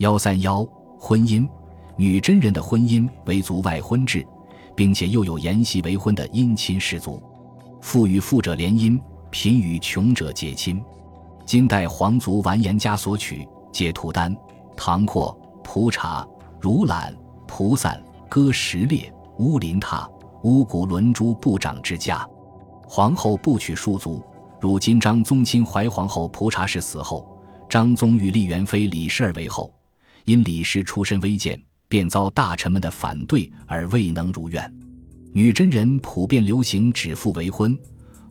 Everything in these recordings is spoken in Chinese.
幺三幺婚姻，女真人的婚姻为族外婚制，并且又有沿袭为婚的姻亲氏族，富与富者联姻，贫与穷者结亲。金代皇族完颜家所娶，皆图丹、唐阔、蒲茶、如览、蒲散、歌石列、乌林塔、乌古伦珠部长之家。皇后不娶庶族，如今张宗亲怀皇后蒲茶氏死后，张宗与立元妃李氏儿为后，因李氏出身微贱，便遭大臣们的反对而未能如愿。女真人普遍流行指腹为婚，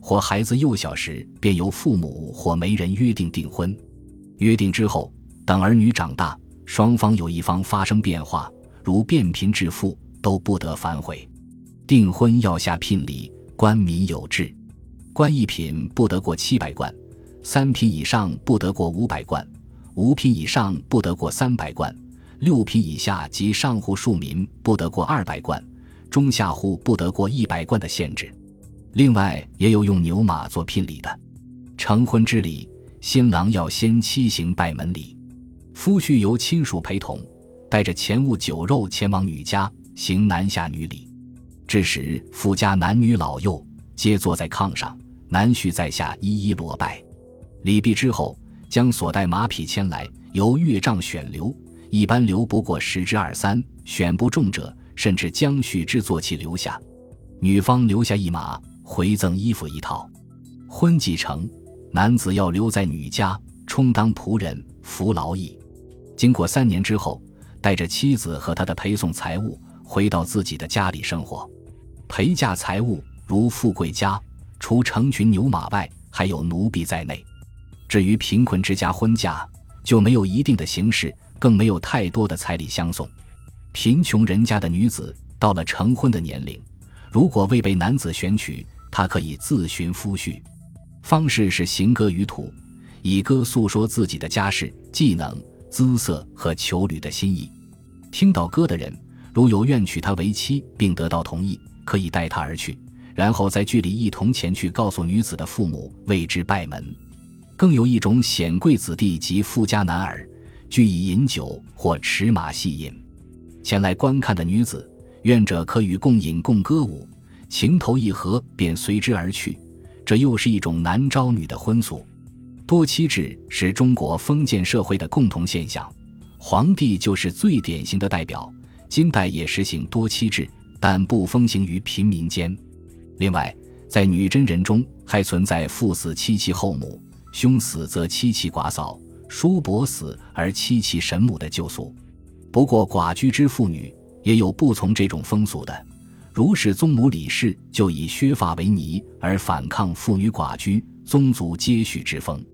或孩子幼小时便由父母或媒人约定订婚。约定之后，等儿女长大，双方有一方发生变化，如变贫致富，都不得反悔。订婚要下聘礼。官民有制，官一品不得过七百贯，三品以上不得过五百贯，五品以上不得过三百贯，六品以下及上户庶民不得过二百贯，中下户不得过一百贯的限制。另外，也有用牛马做聘礼的。成婚之礼，新郎要先七行拜门礼，夫婿由亲属陪同，带着钱物酒肉前往女家行男下女礼。这时，夫家男女老幼皆坐在炕上，男婿在下一一落拜。礼毕之后，将所带马匹牵来，由乐丈选留，一般留不过十之二三，选不中者，甚至将婿之坐骑留下。女方留下一马，回赠衣服一套。婚既成，男子要留在女家，充当仆人，服劳役。经过三年之后，带着妻子和他的陪送财物，回到自己的家里生活。陪嫁财物如富贵家，除成群牛马外，还有奴婢在内。至于贫困之家婚嫁，就没有一定的形式，更没有太多的彩礼相送。贫穷人家的女子到了成婚的年龄，如果未被男子选娶，她可以自寻夫婿。方式是行歌于土，以歌诉说自己的家世、技能、姿色和求侣的心意。听到歌的人，如有愿娶她为妻，并得到同意。可以带她而去，然后在距离一同前去告诉女子的父母，为之拜门。更有一种显贵子弟及富家男儿，俱以饮酒或持马戏饮，前来观看的女子，愿者可与共饮共歌舞，情投意合便随之而去。这又是一种男招女的婚俗。多妻制是中国封建社会的共同现象，皇帝就是最典型的代表。金代也实行多妻制。但不风行于平民间。另外，在女真人中还存在父死妻其后母，凶死则妻其寡嫂，叔伯死而妻其神母的旧俗。不过，寡居之妇女也有不从这种风俗的，如是宗母李氏就以削发为尼而反抗妇女寡居、宗族接续之风。